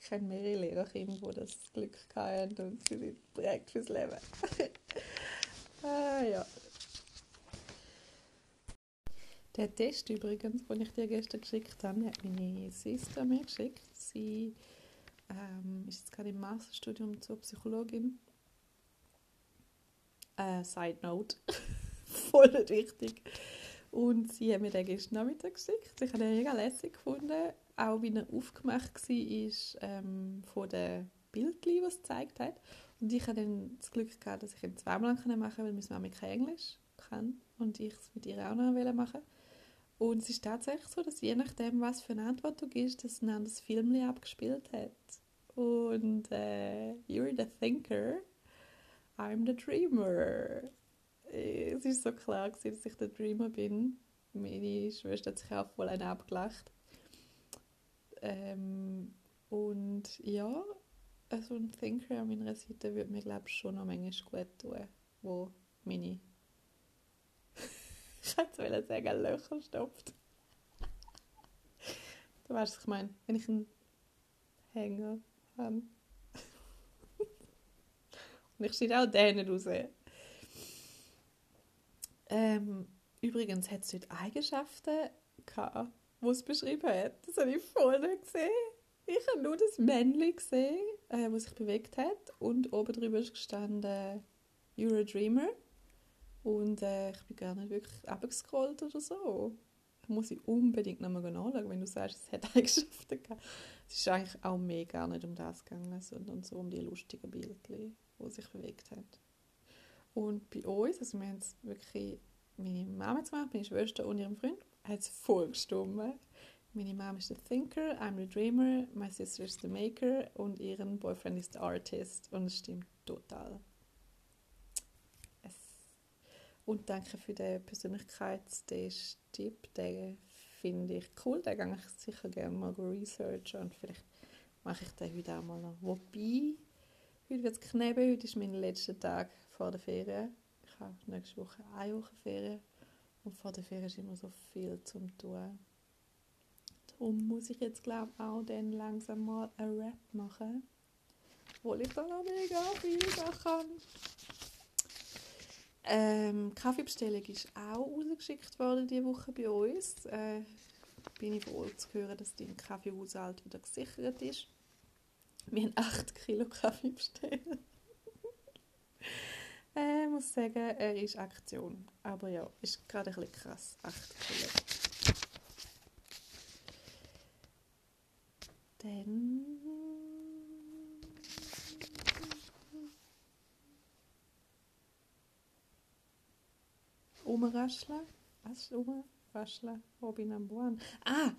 Ich kenne mehrere Lehrerkinder, die das Glück hatten und sie sind prägt fürs Leben. ah, [LAUGHS] ja, der Test übrigens, den ich dir gestern geschickt habe, hat meine Schwester mir geschickt. Sie ähm, ist jetzt gerade im Masterstudium zur Psychologin. Äh, Side Note, [LAUGHS] voll nicht wichtig. Und sie hat mir den gestern Nachmittag geschickt. Ich habe ihn mega lässig gefunden, auch wie er aufgemacht war ähm, von den Bildern, die es gezeigt hat. Und ich hatte dann das Glück gehabt, dass ich ihn zweimal machen konnte, weil meine Mama kein Englisch kann und ich es mit ihr auch noch machen wollte. Und es ist tatsächlich so, dass je nachdem, was für eine Antwort du gibst, dass ein anderes Film abgespielt hat. Und äh, You're the Thinker, I'm the Dreamer. Es ist so klar, gewesen, dass ich der Dreamer bin. Meine Schwester hat sich auch voll einen abgelacht. Ähm, und ja, also ein Thinker an meiner Seite würde mir, glaube ich, schon noch manchmal gut tun, wo meine ich wollte sagen, Löcher stopft. Du weißt, was ich meine. Wenn ich einen Hänger habe. Und ich stehe auch denen raus. Ähm, übrigens hat es dort Eigenschaften gehabt, die es beschrieben hat. Das habe ich nicht gesehen. Ich habe nur das Männchen gesehen, äh, das sich bewegt hat. Und oben drüber ist gestanden You're a Dreamer. Und äh, ich bin gar nicht wirklich abgescrollt oder so. Muss ich unbedingt nochmal anschauen, wenn du sagst, es hat [LAUGHS] Eigenschaften gehabt. Es ist eigentlich auch mehr gar nicht um das gegangen, sondern so um die lustigen Bilder, die sich bewegt haben. Und bei uns, also wir haben es wirklich, meine Mama gemacht, meine Schwester und ihrem Freund, hat es voll gestimmt. Meine Mama ist der Thinker, I'm the Dreamer, my sister is the Maker und ihren Boyfriend ist der Artist. Und es stimmt total. Und danke für den Persönlichkeitstest-Tipp. Den finde ich cool. Den gehe ich sicher gerne mal researchen und vielleicht mache ich den heute auch mal noch. Wobei, heute wird es kneben. Heute ist mein letzter Tag vor der Ferien. Ich habe nächste Woche eine Woche Ferien. Und vor der Ferien ist immer so viel zum tun. Darum muss ich jetzt, glaube ich, auch dann langsam mal einen Rap machen. Obwohl ich da noch mega viel kann. Ähm, Kaffeebestellung ist auch rausgeschickt worden diese Woche bei uns. Äh, bin ich froh zu hören, dass dein Kaffeehaushalt wieder gesichert ist. Wir haben 8 Kilo Kaffee bestellt. [LAUGHS] äh, ich muss sagen, er ist Aktion. Aber ja, ist gerade ein bisschen krass. 8 Kilo. Dann umrascheln. Was ist umrascheln? Robin one. Ah,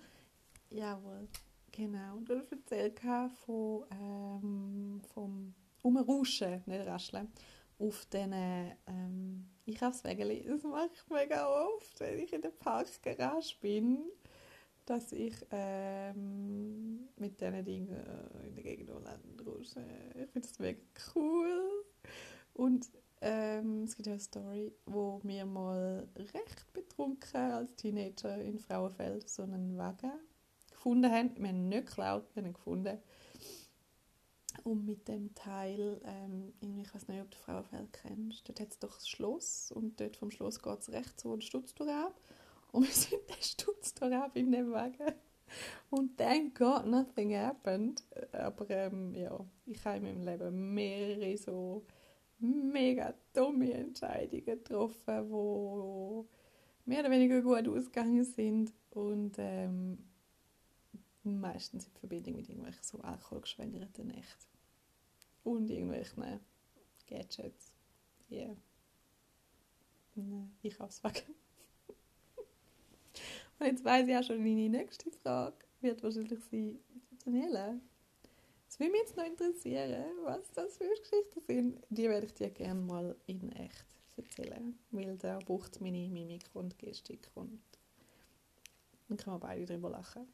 jawohl, genau. Du hast erzählt von, ähm, vom Umrauschen, nicht Rascheln, auf diesen ähm, Einkaufswegen. Das mache ich mega oft, wenn ich in der Parkgarage bin, dass ich ähm, mit diesen Dingen in der Gegend rausche. Ich finde das mega cool. Und ähm, es gibt ja eine Story, wo wir mal recht betrunken als Teenager in Frauenfeld so einen Wagen gefunden haben. Wir haben ihn nicht geklaut, wir haben ihn gefunden. Und mit dem Teil, ähm, ich weiß nicht, ob du Frauenfeld kennst, dort hat es doch das Schloss und dort vom Schloss geht es rechts so den Stutztor ab. Und wir sind den Stutztor ab in dem Wagen. Und thank God nothing happened. Aber ähm, ja, ich habe in meinem Leben mehrere so mega dumme Entscheidungen getroffen, die mehr oder weniger gut ausgegangen sind und ähm, meistens in Verbindung mit irgendwelchen so alkoholgeschwängerten Nächten und irgendwelchen Gadgets. Yeah. Ich hab's weg. [LAUGHS] und jetzt weiß ich auch schon, meine nächste Frage wird wahrscheinlich sein, Daniela, es würde mich jetzt noch interessieren, was das für Geschichten sind. Die werde ich dir gerne mal in echt erzählen, weil da braucht meine Mimik und Gestik und dann können wir beide drüber lachen.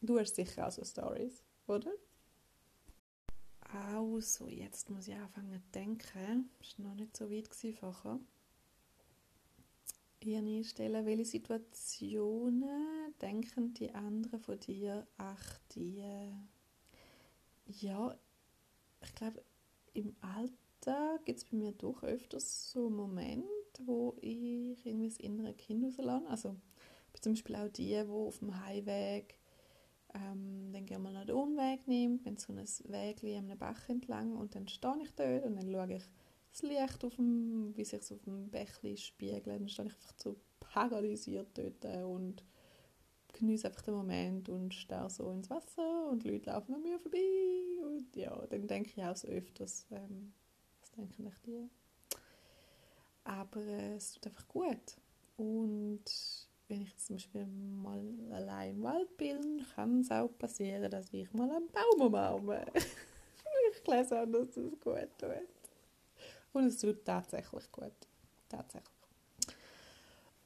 Du hast sicher auch so Stories, oder? Also, jetzt muss ich anfangen zu denken. Das war noch nicht so weit vorher. Ihr einstellen, welche Situationen denken die anderen von dir, ach, die ja, ich glaube, im Alter gibt es bei mir doch öfters so Momente, wo ich irgendwie das innere Kind rauslasse. Also zum Beispiel auch die, die auf dem Heimweg ähm, dann gerne mal noch den Umweg nimmt, wenn so ein Weg einem Bach entlang und dann stehe ich dort und dann schaue ich das Licht, auf dem, wie sich auf dem Bächli spiegelt, dann stehe ich einfach so paralysiert dort und genieße einfach den Moment und starre so ins Wasser und die Leute laufen an mir vorbei und ja, dann denke ich auch so öfters, ähm, was denken echt die? Aber äh, es tut einfach gut und wenn ich zum Beispiel mal allein im Wald bin, kann es auch passieren, dass ich mal einen Baum umarme. [LAUGHS] ich lese an, dass es gut tut. Und es tut tatsächlich gut. Tatsächlich.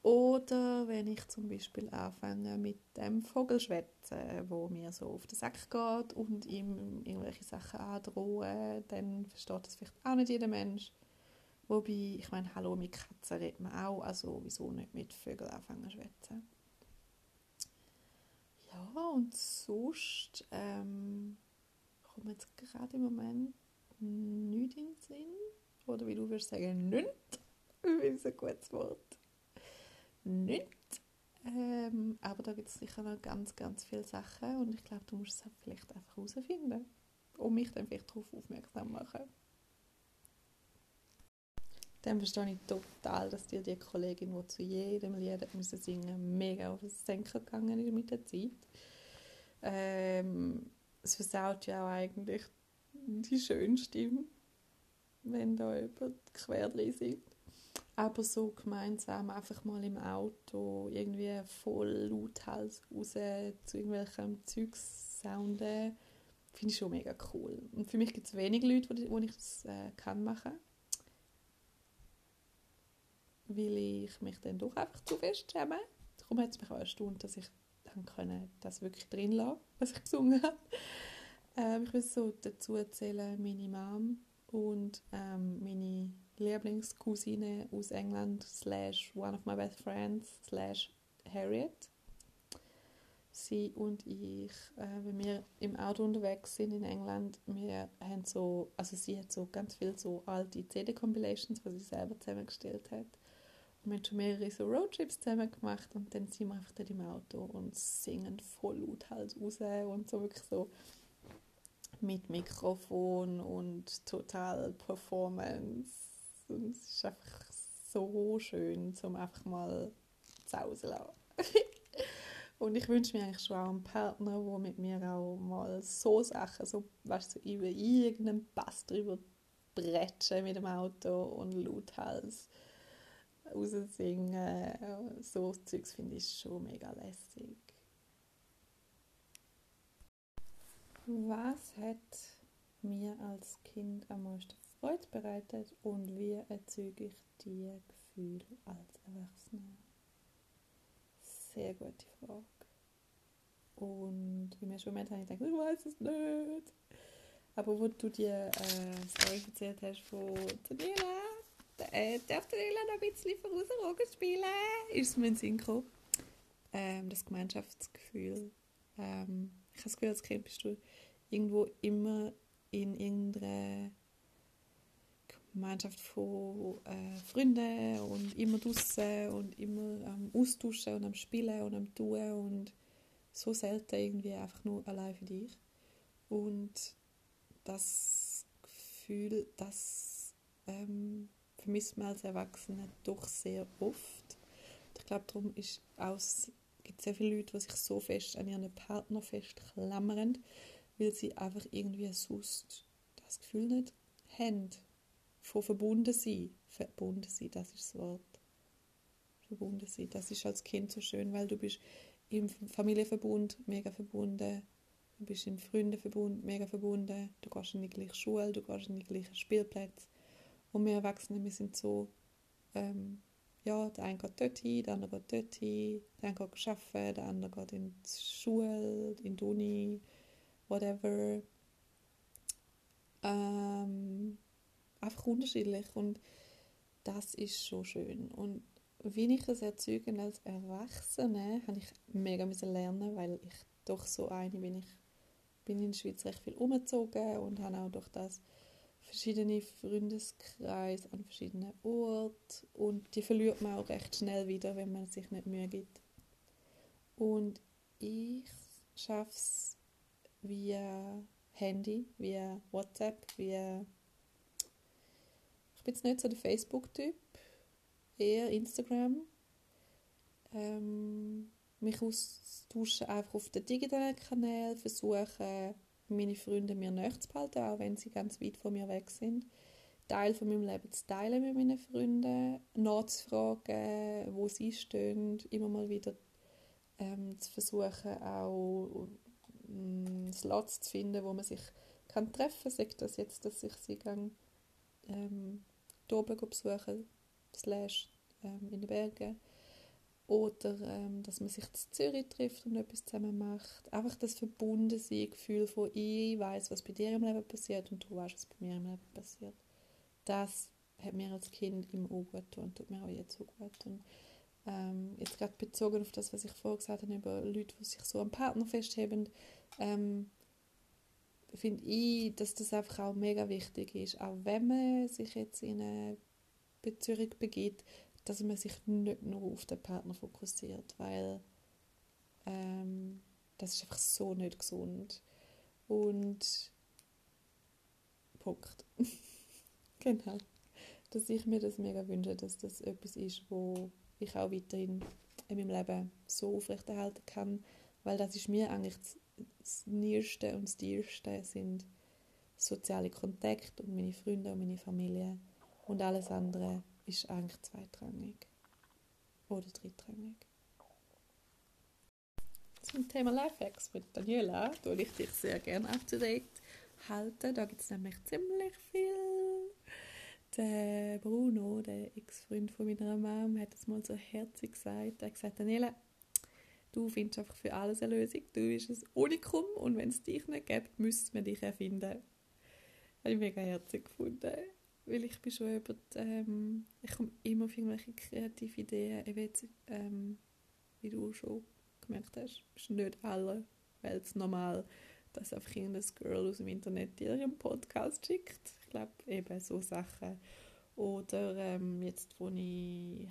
Oder wenn ich zum Beispiel anfange mit dem Vogelschwätzen, wo mir so auf den Sack geht und ihm irgendwelche Sachen androhen, dann versteht das vielleicht auch nicht jeder Mensch. Wobei, ich meine, hallo, mit Katzen redet man auch, also wieso nicht mit Vögeln anfangen zu schwätzen? Ja, und sonst ähm, kommt jetzt gerade im Moment nichts in den Sinn. Oder wie du würdest sagen, nichts. [LAUGHS] Wie ist ein gutes Wort. Nichts. Ähm, aber da gibt es sicher noch ganz, ganz viele Sachen und ich glaube, du musst es vielleicht einfach herausfinden und mich dann vielleicht darauf aufmerksam machen. Dann verstehe ich total, dass dir die Kollegin, die zu jedem Lied müssen singen mega auf den Senker gegangen ist mit der Zeit. Ähm, es versaut ja auch eigentlich die schöne Stimme, wenn da jemand Querli singt. Aber so gemeinsam einfach mal im Auto irgendwie voll lauthals raus zu irgendwelchen Zeugs sounden, finde ich schon mega cool. Und für mich gibt es wenig Leute, die, wo ich das äh, kann machen weil ich mich dann doch einfach zu fest schäme. Darum hat es mich auch erstaunt, dass ich dann können, das wirklich drin lassen, was ich gesungen habe. Ähm, ich will so dazu erzählen, meine Mom und ähm, meine Lieblingscousine aus England, slash one of my best friends, slash Harriet. Sie und ich, äh, wenn wir im Auto unterwegs sind in England, wir haben so, also sie hat so ganz viele so alte CD-Compilations, die sie selber zusammengestellt hat. Und wir haben schon mehrere so Roadtrips zusammen gemacht und dann sind wir einfach im Auto und singen voll laut halt raus und so wirklich so mit Mikrofon und total Performance. Und es ist einfach so schön, um einfach mal zu Hause zu lassen. [LAUGHS] und ich wünsche mir eigentlich schon auch einen Partner, der mit mir auch mal so Sachen, so, weißt so über irgendeinen Pass drüber bretschen mit dem Auto und lauthals raussingen. So Zeugs finde ich schon mega lässig. Was hat mir als Kind am meisten Freude bereitet und wie erzeuge ich die Gefühle als Erwachsene? Sehr gute Frage. Und im ersten Moment habe ich gedacht, ich weiß es nicht. Aber wo du die äh, Story erzählt hast von Daniela, äh, darf Daniela noch ein bisschen vorausrogen spielen? Ist es mir in Sinn gekommen. Ähm, das Gemeinschaftsgefühl. Ähm, ich habe das Gefühl, als Kind bist du irgendwo immer in irgendeiner Gemeinschaft von äh, Freunden und immer draußen und immer am Austauschen und am Spielen und am Tun und so selten irgendwie einfach nur allein für dich. Und das Gefühl, das ähm, vermisst man als Erwachsene doch sehr oft. Und ich glaube, darum ist auch, gibt es sehr viele Leute, die sich so fest an ihren Partner festklammern, weil sie einfach irgendwie sonst das Gefühl nicht haben, von verbunden sein. Verbunden sein, das ist das Wort. Verbunden sein, das ist als Kind so schön, weil du bist im Familienverbund mega verbunden, du bist im Freundenverbund mega verbunden, du gehst in die gleiche Schule, du gehst in die gleichen Spielplätze. Und wir Erwachsene, wir sind so, ähm, ja, der eine geht dort hin, der andere geht dort hin, der eine geht arbeiten, der andere geht in die Schule, in die Uni, whatever. Ähm, einfach unterschiedlich und das ist schon schön. Und wie ich das erzeuge als Erwachsene, habe ich mega müssen lernen, weil ich doch so eine bin. Ich bin in der Schweiz recht viel umgezogen und habe auch durch das verschiedene Freundeskreise an verschiedenen Orten und die verliert man auch recht schnell wieder, wenn man sich nicht Mühe gibt. Und ich schaffe es via Handy, via WhatsApp, via... Bin jetzt nicht so der Facebook-Typ, eher Instagram. Ähm, mich austauschen einfach auf den digitalen Kanälen, versuchen meine Freunde mir näher zu behalten, auch wenn sie ganz weit von mir weg sind. Teil von meinem Leben zu teilen mit meinen Freunden, nachzufragen, wo sie stehen, immer mal wieder ähm, zu versuchen, auch ähm, Slots zu finden, wo man sich kann treffen kann. Sagt das jetzt, dass ich sie gang, ähm, hier oben besuchen, slash ähm, in den Bergen oder ähm, dass man sich in Zürich trifft und etwas zusammen macht. Einfach das Verbundensein, Gefühl von ich weiß, was bei dir im Leben passiert und du weißt, was bei mir im Leben passiert. Das hat mir als Kind immer auch gut getan und tut mir auch jetzt so gut. Und ähm, jetzt gerade bezogen auf das, was ich vorher gesagt habe, über Leute, die sich so am Partner festheben, ähm, finde ich, dass das einfach auch mega wichtig ist, auch wenn man sich jetzt in eine Beziehung begibt, dass man sich nicht nur auf den Partner fokussiert, weil ähm, das ist einfach so nicht gesund. Und Punkt. [LAUGHS] genau. Dass ich mir das mega wünsche, dass das etwas ist, wo ich auch weiterhin in meinem Leben so aufrechterhalten kann, weil das ist mir eigentlich das, das Nächste und das Tierste sind soziale Kontakte und meine Freunde und meine Familie und alles andere ist eigentlich zweitrangig oder drittrangig. Zum Thema Lifehacks mit Daniela tue ich dich sehr gerne up to date halten. Da gibt es nämlich ziemlich viel. Der Bruno, der Ex-Freund von meiner Mom, hat es mal so herzig gesagt. Er hat gesagt, Daniela, du findest einfach für alles eine Lösung. Du bist ein Unikum und wenn es dich nicht gibt, müsste man dich erfinden. Habe ich mega herzig gefunden weil ich bin schon die, ähm, ich komme immer auf irgendwelche kreative Ideen. Ich weiß, ähm, wie du schon gemerkt hast, ist nicht alle Welt normal, dass einfach irgendein Girl aus dem Internet dir ihren Podcast schickt. Ich glaube, eben so Sachen. Oder ähm, jetzt, wo ich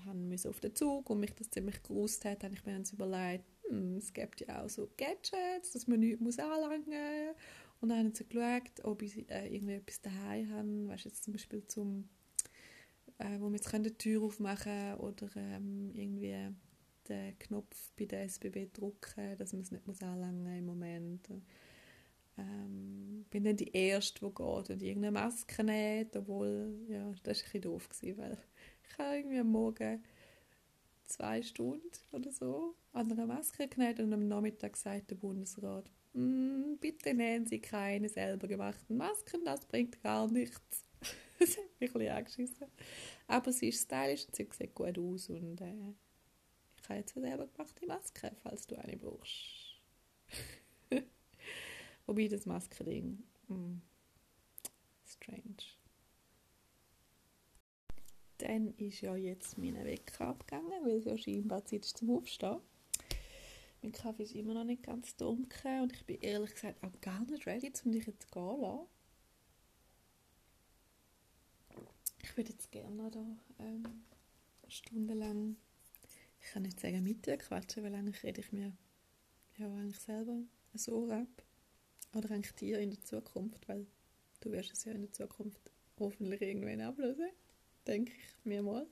auf den Zug und mich das ziemlich gewusst hat, habe ich mir überlegt, hm, es gibt ja auch so Gadgets, dass man nichts muss anlangen muss und dann haben sie geschaut, ob ich äh, irgendwie etwas daheim habe, weißt jetzt zum Beispiel zum, äh, wo wir jetzt die Tür aufmachen oder ähm, irgendwie den Knopf bei der SBB drücken, dass man es nicht muss anlangen im Moment. Ähm, bin dann die Erste, die geht und irgendeine Maske näht, obwohl, ja, das war ein bisschen doof, gewesen, weil ich habe irgendwie am Morgen zwei Stunden oder so an einer Maske genäht und am Nachmittag sagt der Bundesrat, mm, bitte nähen Sie keine selber gemachten Masken, das bringt gar nichts. [LAUGHS] das hat mich ein bisschen angeschissen. Aber sie ist stylisch und sie sieht gut aus und äh, ich habe jetzt eine selber gemachte Maske, falls du eine brauchst. [LAUGHS] Wobei das Maskending, mm, strange. Dann ist ja jetzt mein Wecker abgegangen, weil es ja scheinbar Zeit ist zum Aufstehen. Mein Kaffee ist immer noch nicht ganz dunkel und ich bin ehrlich gesagt auch gar nicht ready, um dich jetzt gehen lassen. Ich würde jetzt gerne da ähm, stundenlang, ich kann nicht sagen mit dir quatschen, weil eigentlich rede ich mir ja eigentlich selber so ab. Oder eigentlich dir in der Zukunft, weil du wirst es ja in der Zukunft hoffentlich irgendwann ablösen, denke ich mir mal.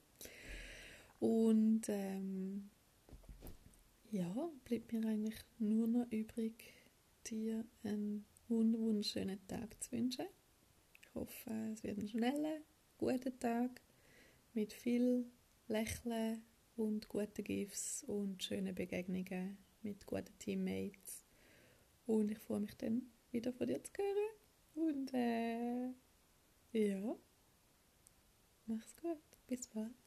Und ähm, ja, bleibt mir eigentlich nur noch übrig, dir einen wunderschönen Tag zu wünschen. Ich hoffe, es wird ein schneller, guter Tag mit viel Lächeln und guten Gifts und schönen Begegnungen mit guten Teammates. Und ich freue mich dann wieder von dir zu hören. Und äh, ja, mach's gut. Bis bald.